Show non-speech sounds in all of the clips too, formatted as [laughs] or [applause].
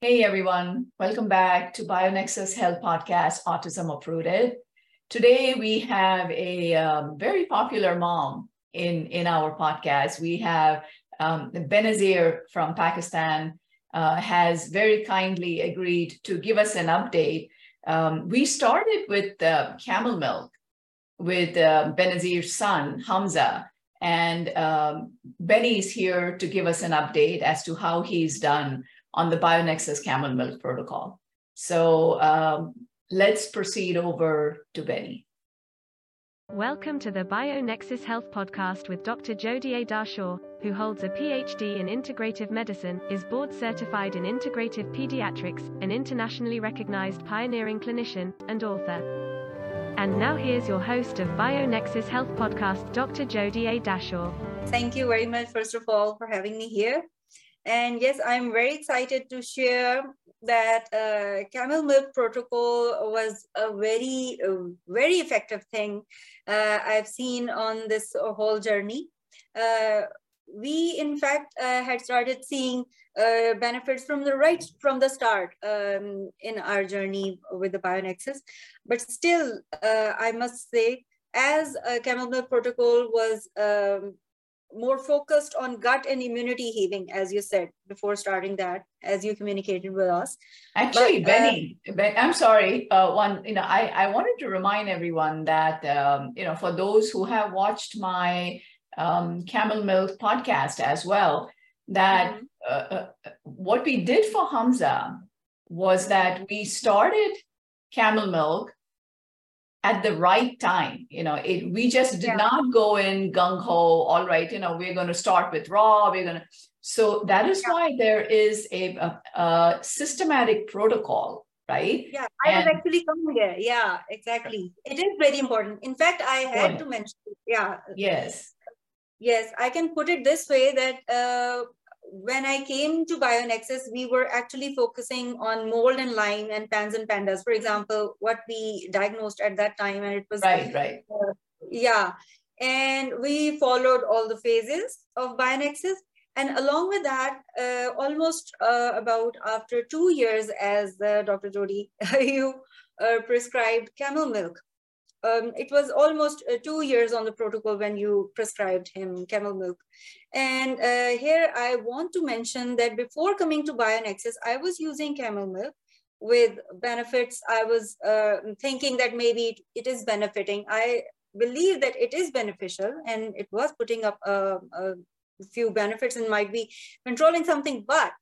Hey everyone, welcome back to BioNexus Health Podcast, Autism Uprooted. Today we have a um, very popular mom in, in our podcast. We have um, Benazir from Pakistan uh, has very kindly agreed to give us an update. Um, we started with uh, camel milk with uh, Benazir's son, Hamza, and um, Benny's here to give us an update as to how he's done on the BioNexus camel milk protocol. So um, let's proceed over to Benny. Welcome to the BioNexus Health Podcast with Dr. Jodie A. Dashore, who holds a PhD in integrative medicine, is board certified in integrative pediatrics, an internationally recognized pioneering clinician, and author. And now here's your host of BioNexus Health Podcast, Dr. Jodie A. Dashore. Thank you very much, first of all, for having me here. And yes, I'm very excited to share that uh, camel milk protocol was a very, uh, very effective thing uh, I've seen on this whole journey. Uh, we, in fact, uh, had started seeing uh, benefits from the right from the start um, in our journey with the BioNexus. But still, I must say, as camel milk protocol was um, more focused on gut and immunity healing, as you said before starting that, as you communicated with us. Actually, but, uh, Benny, uh, ben, I'm sorry. Uh, one, you know, I, I wanted to remind everyone that, um, you know, for those who have watched my um, Camel Milk podcast as well, that mm-hmm. uh, uh what we did for Hamza was that we started Camel Milk at the right time. You know, it we just did yeah. not go in gung ho. All right, you know, we're going to start with raw. We're going to. So that is yeah. why there is a, a, a, systematic protocol, right? Yeah, I and, was actually coming there. Yeah, exactly. It is very important. In fact, I had to mention. Yeah. Yes. Yes, I can put it this way that uh, when I came to BioNexus, we were actually focusing on mold and Lyme and PANS and PANDAS, for example, what we diagnosed at that time. And it was right, right. Uh, yeah. And we followed all the phases of BioNexus. And along with that, uh, almost uh, about after two years, as uh, Dr. Jodie, [laughs] you uh, prescribed camel milk um, it was almost uh, two years on the protocol when you prescribed him camel milk. And uh, here I want to mention that before coming to BioNexus, I was using camel milk with benefits. I was uh, thinking that maybe it, is benefiting. I believe that it is beneficial and it was putting up a, a few benefits and might be controlling something, but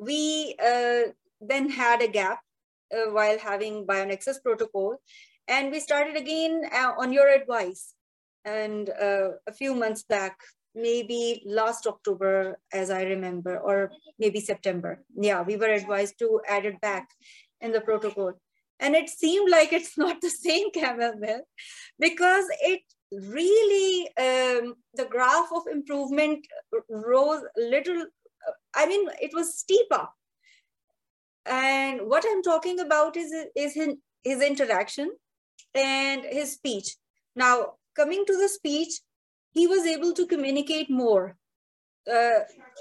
we uh, then had a gap uh, while having BioNexus protocol and we started again uh, on your advice. And uh, a few months back, maybe last October, as I remember, or maybe September. Yeah, we were advised to add it back in the protocol. And it seemed like it's not the same [laughs] camel milk because it really, um, the graph of improvement rose little, I mean, it was steep up. And what I'm talking about is, is his, his interaction and his speech. Now, coming to the speech, he was able to communicate more uh,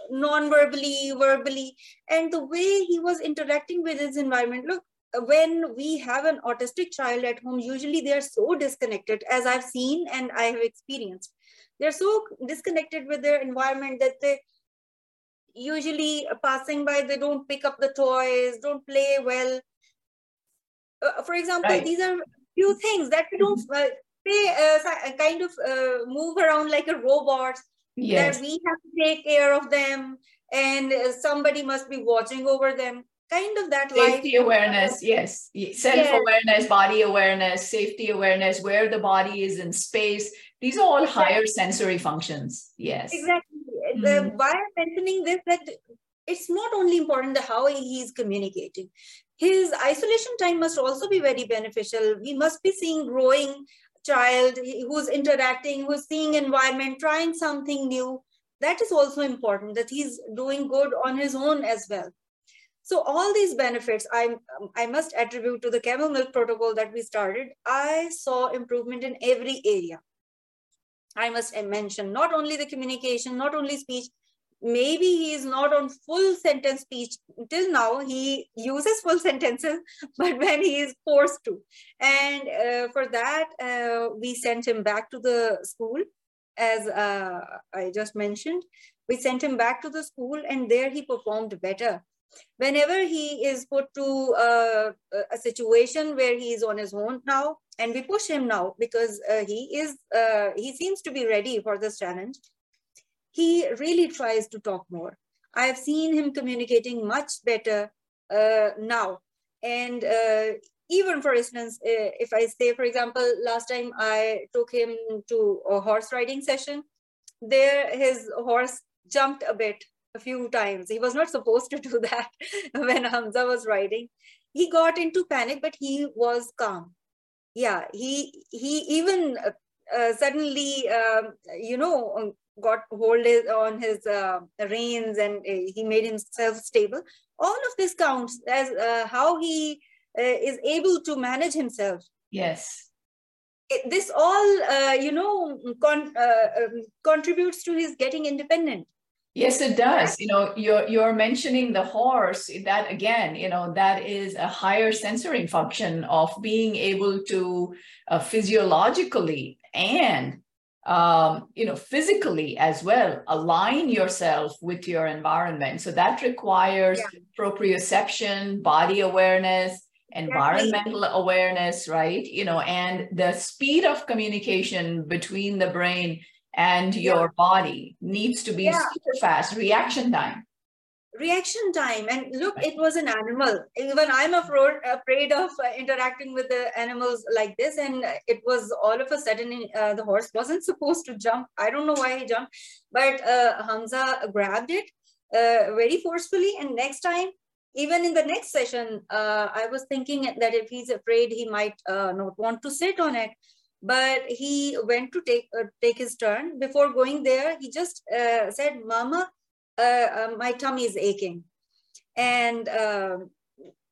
non-verbally, verbally, and the way he was interacting with his environment. Look, when we have an autistic child at home, usually they are so disconnected, as I've seen and I have experienced. They're so disconnected with their environment that they usually passing by, they don't pick up the toys, don't play well. Uh, for example, right. these are few things that we don't uh, they uh, kind of uh, move around like a robot yes. that we have to take care of them and uh, somebody must be watching over them kind of that safety life. awareness yes self-awareness yes. body awareness safety awareness where the body is in space these are all exactly. higher sensory functions yes exactly mm-hmm. the, why i'm mentioning this that it's not only important the how he's communicating his isolation time must also be very beneficial. We must be seeing growing child who's interacting, who's seeing environment, trying something new. That is also important that he's doing good on his own as well. So all these benefits I, I must attribute to the camel milk protocol that we started. I saw improvement in every area. I must mention not only the communication, not only speech, maybe he is not on full sentence speech till now. He uses full [laughs] sentences but when he is forced to. And uh, for that uh, we sent him back to the school as uh, i just mentioned. We sent him back to the school and there he performed better. Whenever he is put to uh, a situation where he is on his own now and we push him now because uh, he is uh, he seems to be ready for this challenge he really tries to talk more. I have seen him communicating much better uh, now. And uh, even for instance, uh, if I say, for example, last time I took him to a horse riding session, there his horse jumped a bit a few times. He was not supposed to do that [laughs] when Hamza was riding. He got into panic, but he was calm. Yeah, he he even uh, suddenly, um, you know, got hold on his uh, reins and uh, he made himself stable. All of this counts as uh, how he uh, is able to manage himself. Yes. It, this all, uh, you know, con- uh, um, contributes to his getting independent. Yes, it does. You know, you're you're mentioning the horse. That again, you know, that is a higher sensory function of being able to physiologically and um, you know, physically as well, align yourself with your environment. So that requires yeah. proprioception, body awareness, environmental awareness, right? You know, and the speed of communication between the brain and your yeah. body needs to be yeah. super fast, reaction time. Reaction time. And look it was an animal. Even i'm afraid afraid of uh, interacting with the animals like this. And it was all of a sudden uh, the horse wasn't supposed to jump. I don't know why he jumped but uh, hamza grabbed it uh, very forcefully. And next time even in the next session uh, i was thinking that if he's afraid he might uh, not want to sit on it but he went to take take his turn before going there he just said mama uh, uh, my tummy is aching. And um,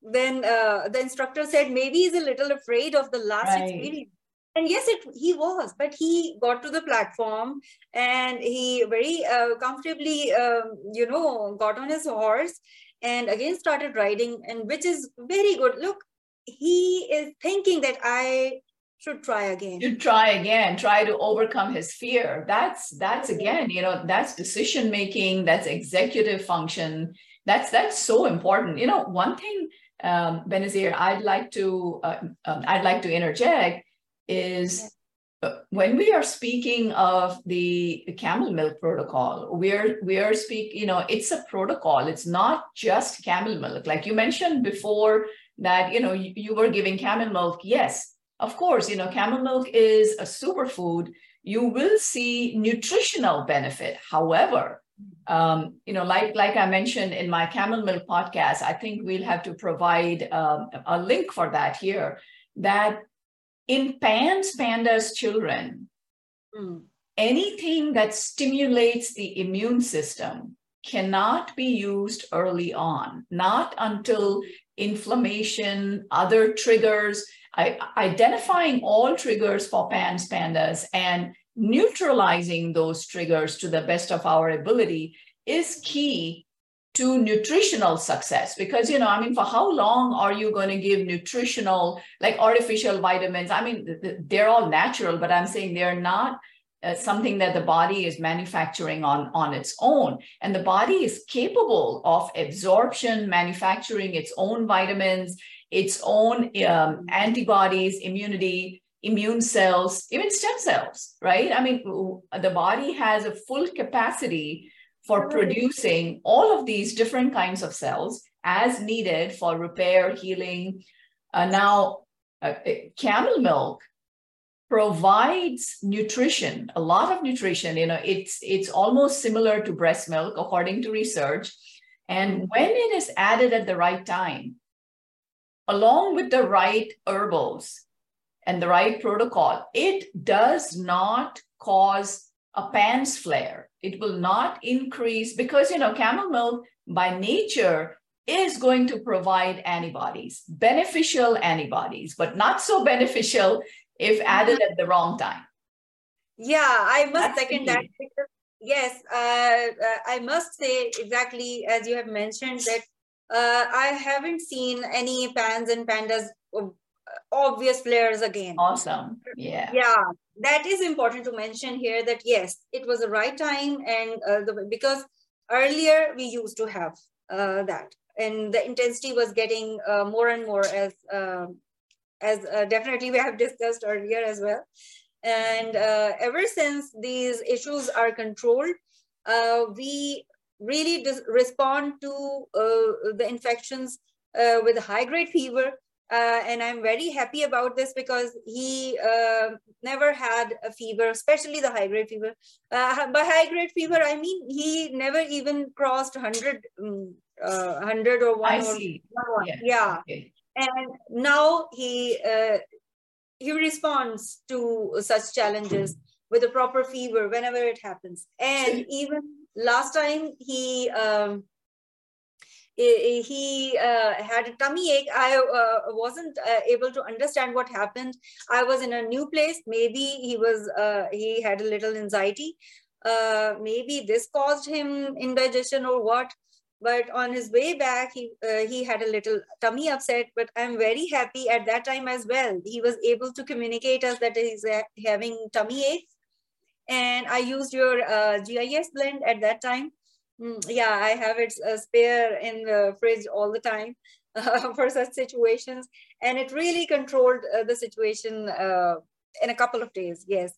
then uh, the instructor said maybe he's a little afraid of the last right. experience. And yes, it he was, but he got to the platform and he very uh, comfortably, um, you know, got on his horse and again started riding, and which is very good. Look, he is thinking that I should try again. Should try again try to overcome his fear. That's that's again you know that's decision making that's executive function. That's that's so important. You know one thing um benazir i'd like to uh, um, i'd like to interject is uh, when we are speaking of the camel milk protocol we're we're speak you know it's a protocol. It's not just camel milk. Like you mentioned before that you know you, you were giving camel milk yes of course, you know, camel milk is a superfood. You will see nutritional benefit. However, um, you know, like like I mentioned in my camel milk podcast, I think we'll have to provide um, a link for that here. That in PANS pandas children, mm. anything that stimulates the immune system cannot be used early on, not until inflammation, other triggers I, identifying all triggers for PANS pandas and neutralizing those triggers to the best of our ability is key to nutritional success. Because you know i mean for how long are you going to give nutritional like artificial vitamins? I mean they're all natural but i'm saying they're not uh, something that the body is manufacturing on on its own and the body is capable of absorption manufacturing its own vitamins its own um, antibodies, immunity, immune cells, even stem cells, right? I mean, the body has a full capacity for producing all of these different kinds of cells as needed for repair, healing. Uh, now, uh, camel milk provides nutrition, a lot of nutrition. You know, it's it's almost similar to breast milk, according to research. And mm-hmm. when it is added at the right time, along with the right herbals and the right protocol, it does not cause a PANS flare. It will not increase because, you know, camel milk by nature is going to provide antibodies, beneficial antibodies, but not so beneficial if added at the wrong time. Yeah, I must That's second that because yes, uh, uh, I must say exactly as you have mentioned that uh, I haven't seen any pans and pandas obvious flares again. Awesome. Yeah. Yeah, that is important to mention here that yes, it was the right time and uh, the, because earlier we used to have uh, that and the intensity was getting uh, more and more as as uh, definitely we have discussed earlier as well. And uh, ever since these issues are controlled, uh, we really respond to the infections with high grade fever uh, and I'm very happy about this because he uh, never had a fever, especially the high grade fever. Uh, by high grade fever, I mean he never even crossed 100, um, 100 or one. I or see. One, yeah. yeah. Okay. And now he uh, he responds to such challenges with a proper fever whenever it happens. And even last time he um, he uh, had a tummy ache. I uh, wasn't uh, able to understand what happened. I was in a new place. Maybe he was uh, he had a little anxiety. Uh, maybe this caused him indigestion or what. But on his way back, he uh, he had a little tummy upset. But I'm very happy at that time as well. He was able to communicate us that he's having tummy aches. And I used your GIS blend at that time Mm, yeah, I have it uh, spare in the fridge all the time uh, [laughs] for such situations. And it really controlled uh, the situation uh, in a couple of days. Yes.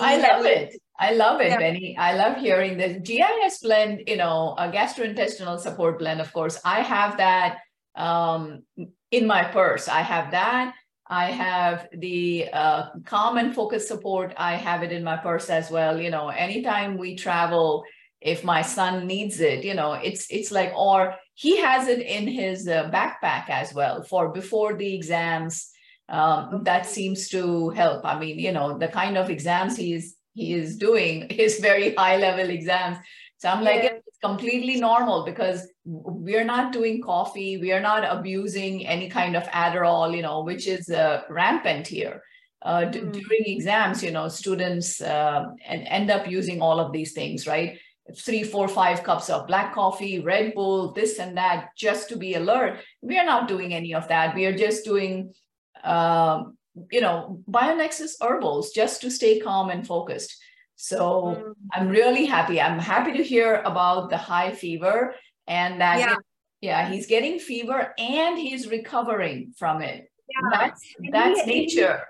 I love it. I love it, yeah. Benny. I love hearing this GIS blend, you know, a gastrointestinal support blend. Of course, I have that um, in my purse. I have that. I have the uh, calm and focus support. I have it in my purse as well. You know, anytime we travel, if my son needs it you know it's it's like or he has it in his uh, backpack as well for before the exams um, that seems to help i mean you know the kind of exams he is he is doing [laughs] is very high level exams so i'm like yeah. it's completely normal because we're not doing coffee we are not abusing any kind of adderall you know which is uh, rampant here uh, d- mm. during exams, you know, students uh, and end up using all of these things, right? three, four, five cups of black coffee, Red Bull, this and that, just to be alert. We are not doing any of that. We are just doing, um, you know, BioNexus herbals just to stay calm and focused. So mm. I'm really happy. I'm happy to hear about the high fever and that, yeah, yeah he's getting fever and he's recovering from it. Yeah. That's that's he, nature.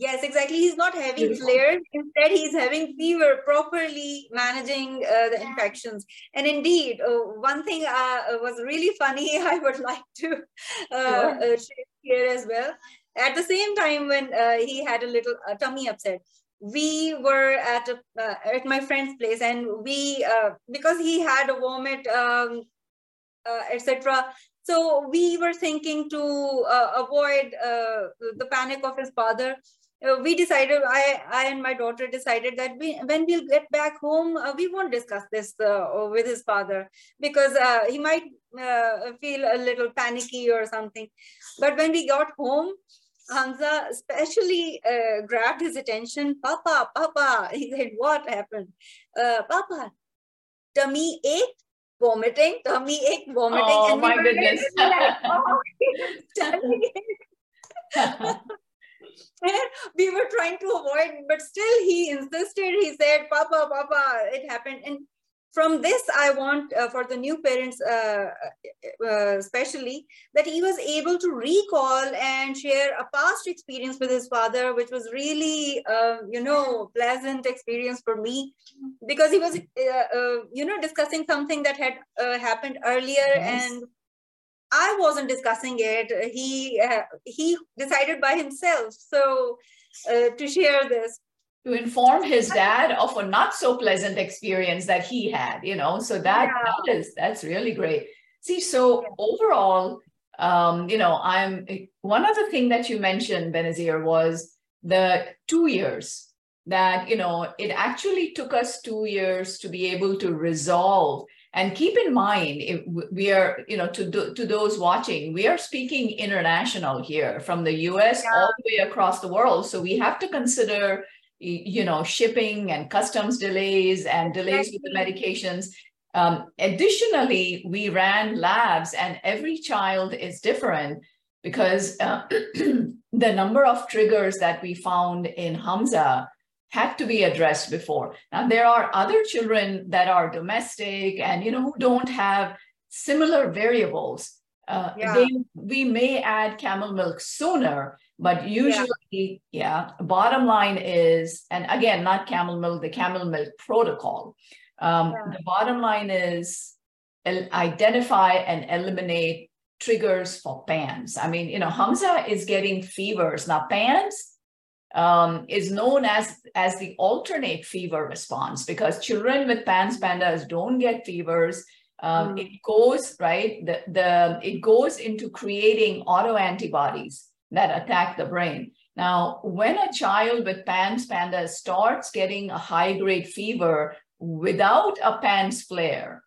Yes, exactly. He's not having Beautiful. flares. Instead, he's having fever, properly managing uh, the infections. And indeed, uh, one thing uh, was really funny, [laughs] I would like to uh, sure. Uh, share here as well. At the same time, when uh, he had a little tummy upset, we were at a, at my friend's place, and we because he had a vomit, um, etc. So we were thinking to avoid the panic of his father uh, we decided i i and my daughter decided that we when we'll get back home uh, we won't discuss this uh, with his father because uh, he might uh, feel a little panicky or something but when we got home Hamza especially uh, grabbed his attention. Papa, Papa. [laughs] He said, What happened? Papa, tummy ache, vomiting, tummy ache, vomiting. Oh, and my goodness. Like, oh, [laughs] [laughs] [laughs] we were trying to avoid, but still he insisted. He said, Papa, Papa, it happened. And from this, I want uh, for the new parents, uh, uh, especially, that he was able to recall and share a past experience with his father, which was really, um, you know, pleasant experience for me because he was, uh, uh, you know, discussing something that had uh, happened earlier yes. and I wasn't discussing it. He uh, he decided by himself. So uh, to share this. To inform his dad of a not so pleasant experience that he had, you know. So that yeah. that is that's really great. See, so yeah. overall, um, you know, I'm one other thing that you mentioned, Benazir, was the two years that you know it actually took us two years to be able to resolve and keep in mind, if we are, you know, to, to those watching, we are speaking international here from the US yeah. all the way across the world. So we have to consider you know, shipping and customs delays and delays with the medications. Um, additionally, we ran labs, and every child is different because uh, [clears throat] the number of triggers that we found in Hamza had to be addressed before. Now, there are other children that are domestic and, you know, who don't have similar variables. Uh, yeah. they, we may add camel milk sooner, but usually, yeah. yeah, bottom line is, and again, not camel milk, the camel milk protocol. Um, yeah. The bottom line is identify and eliminate triggers for PANS. I mean, you know, Hamza is getting fevers. Now, PANS um, is known as, as the alternate fever response because children with PANS pandas don't get fevers. Um, mm. It goes, right, the, the, it goes into creating autoantibodies that attack the brain. Now, when a child with PANS panda starts getting a high grade fever without a PANS flare,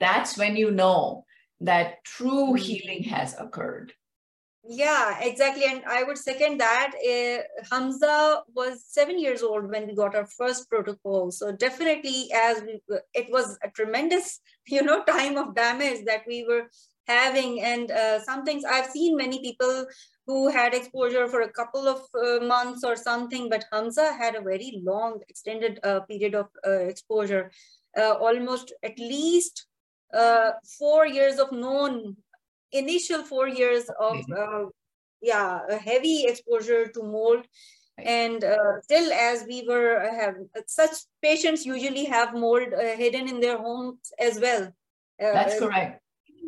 that's when you know that true hmm. healing has occurred. Yeah, exactly. And I would second that. Uh, Hamza was seven years old when we got our first protocol. So definitely as we, it was a tremendous, [laughs] you know, time of damage that we were having. And uh, some things I've seen many people who had exposure for a couple of uh, months or something, but Hamza had a very long extended uh, period of uh, exposure, uh, almost at least uh, four years of known, initial four years of, uh, yeah, heavy exposure to mold. And uh, still, as we were uh, have such patients usually have mold uh, hidden in their homes as well. That's correct.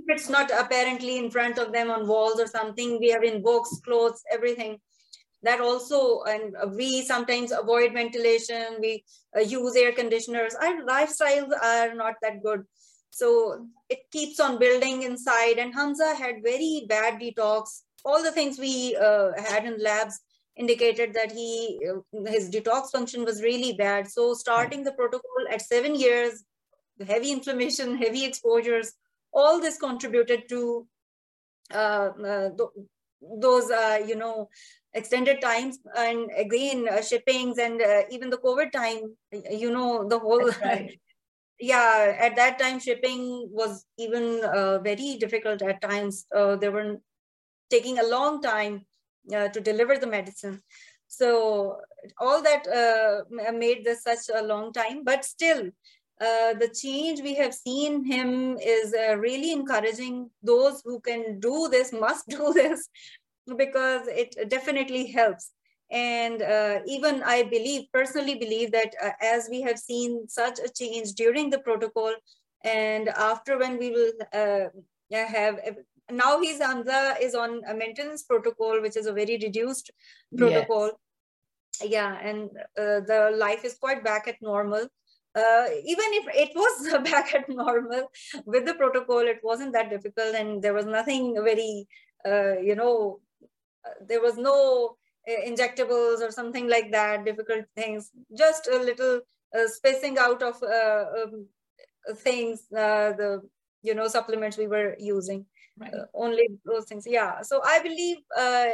It's not apparently in front of them on walls or something. We have in books, clothes, everything that also and we sometimes avoid ventilation we uh, use air conditioners our lifestyles are not that good so it keeps on building inside. And Hamza had very bad detox. All the things we uh, had in labs indicated that he uh, his detox function was really bad. So starting the protocol at seven years, heavy inflammation, [laughs] heavy exposures, all this contributed to uh, uh, th those uh, you know extended times and again uh, shippings and uh, even the COVID time. You know the whole right [laughs] yeah at that time shipping was even uh, very difficult at times. Uh, they were taking a long time uh, to deliver the medicine. So all that uh, made this such a long time but still uh, the change we have seen him is uh, really encouraging those who can do this must [laughs] do this because it definitely helps and uh, even I believe, personally believe that uh, as we have seen such a change during the protocol and after when we will uh, have, now he's on the, is on a maintenance protocol, which is a very reduced protocol. Yes. Yeah, and uh, the life is quite back at normal. Uh, even if it was [laughs] back at normal with the protocol, it wasn't that difficult and there was nothing very, uh, you know, there was no injectables or something like that, difficult things, just a little uh, spacing out of uh, um, things, uh, the, you know, supplements we were using, right. Uh, only those things. Yeah. So I believe uh,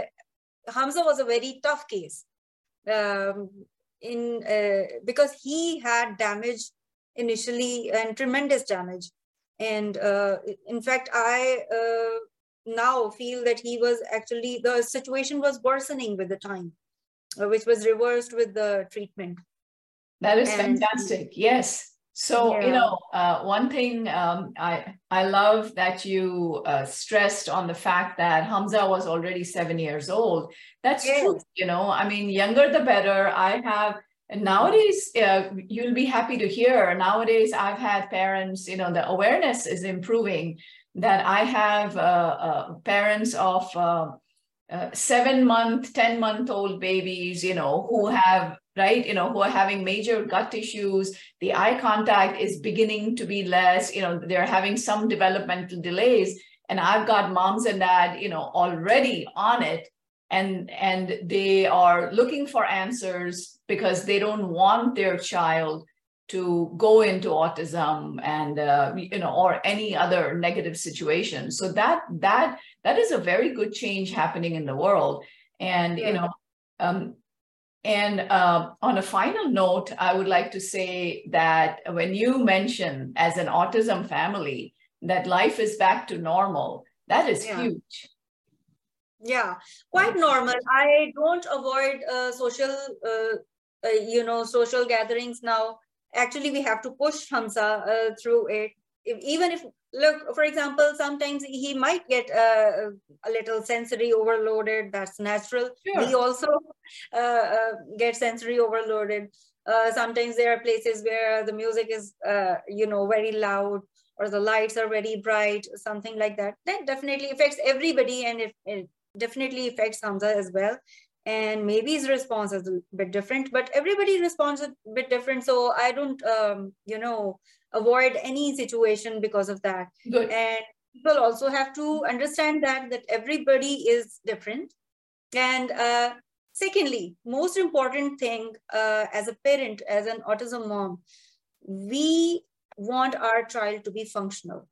Hamza was a very tough case um, in uh, because he had damage initially and tremendous damage. And in fact, I now feel that he was actually, the situation was worsening with the time, uh, which was reversed with the treatment. That is and, fantastic. Yes. So, yeah. you know, uh, one thing um, I, I love that you uh, stressed on the fact that Hamza was already seven years old. That's yes. true. You know, I mean, younger the better. I have and nowadays, uh, you'll be happy to hear. Nowadays, I've had parents, you know, the awareness is improving that I have uh, uh, parents of uh, uh, seven month, 10 month old babies, you know, who have, right, you know, who are having major gut issues. The eye contact is beginning to be less, you know, they're having some developmental delays. And I've got moms and dad, you know, already on it. And, and they are looking for answers because they don't want their child to go into autism and uh, you know or any other negative situation so that that that is a very good change happening in the world and yeah. you know um, And uh, on a final note, I would like to say that when you mention as an autism family that life is back to normal, that is Yeah. huge. yeah quite normal i don't avoid uh, social uh, uh, you know social gatherings now actually we have to push hamza uh, through it. If, even if look for example sometimes he might get uh, a little sensory overloaded. That's natural. We Sure. also uh, uh, get sensory overloaded. Uh, sometimes there are places where the music is uh, you know very loud or the lights are very bright something like that. That definitely affects everybody and it, it definitely affects Hamza as well. And maybe his response is a bit different, but everybody responds a bit different. So I don't, um, you know, avoid any situation because of that. Good. And people also have to understand that that everybody is different. And uh, secondly, most important thing uh, as a parent, as an autism mom, we want our child to be functional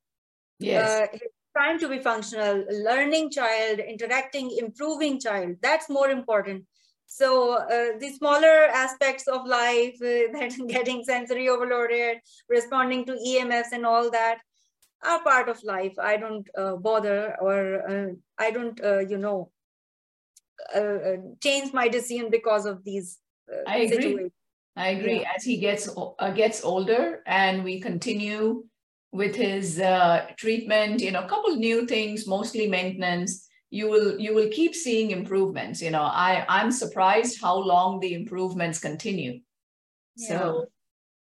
Yes. uh, his trying to be functional, learning child, interacting, improving child. That's more important. So uh, the smaller aspects of life, uh, [laughs] that getting sensory overloaded, responding to EMFs and all that, are part of life. I don't uh, bother or uh, I don't, uh, you know, uh, change my decision because of these uh, I agree. situations. I agree. As he gets uh, gets older, and we continue with his uh, treatment, you know, a couple new things, mostly maintenance. You will you will keep seeing improvements. You know, I I'm surprised how long the improvements continue. So,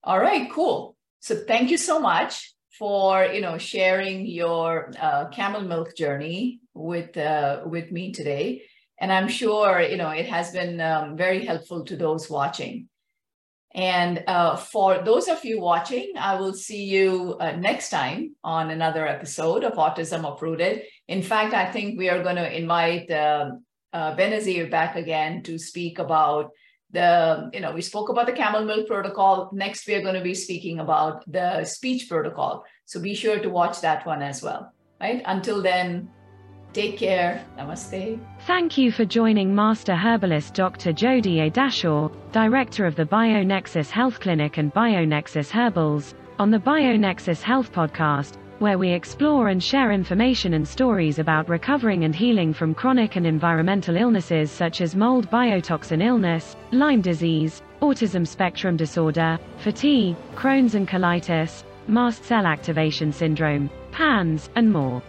all right, cool. So thank you so much for you know sharing your uh, camel milk journey with uh, with me today, and I'm sure you know it has been um, very helpful to those watching. And uh, for those of you watching, I will see you uh, next time on another episode of Autism Uprooted. In fact, I think we are going to invite um uh, Benazir back again to speak about the, you know, we spoke about the camel milk protocol. Next, we are going to be speaking about the speech protocol. So be sure to watch that one as well. Right. Until then, take care. Namaste. Thank you for joining Master Herbalist Dr. Jodie A. Dashore, Director of the BioNexus Health Clinic and BioNexus Herbals, on the BioNexus Health Podcast, where we explore and share information and stories about recovering and healing from chronic and environmental illnesses such as mold biotoxin illness, Lyme disease, autism spectrum disorder, fatigue, Crohn's and colitis, mast cell activation syndrome, PANS, and more.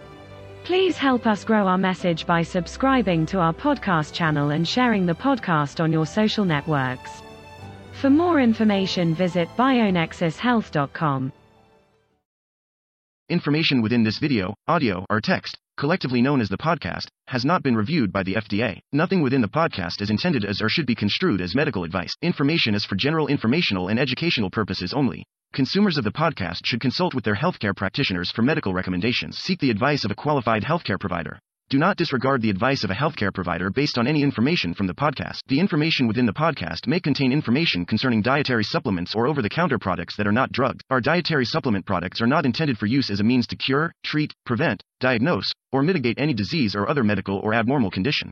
Please help us grow our message by subscribing to our podcast channel and sharing the podcast on your social networks. For more information, visit bionexushealth.com. Information within this video, audio, or text, collectively known as the podcast, has not been reviewed by the FDA. Nothing within the podcast is intended as or should be construed as medical advice. Information is for general informational and educational purposes only. Consumers of the podcast should consult with their healthcare practitioners for medical recommendations. Seek the advice of a qualified healthcare provider. Do not disregard the advice of a healthcare provider based on any information from the podcast. The information within the podcast may contain information concerning dietary supplements or over the counter products that are not drugged. Our dietary supplement products are not intended for use as a means to cure, treat, prevent, diagnose, or mitigate any disease or other medical or abnormal condition.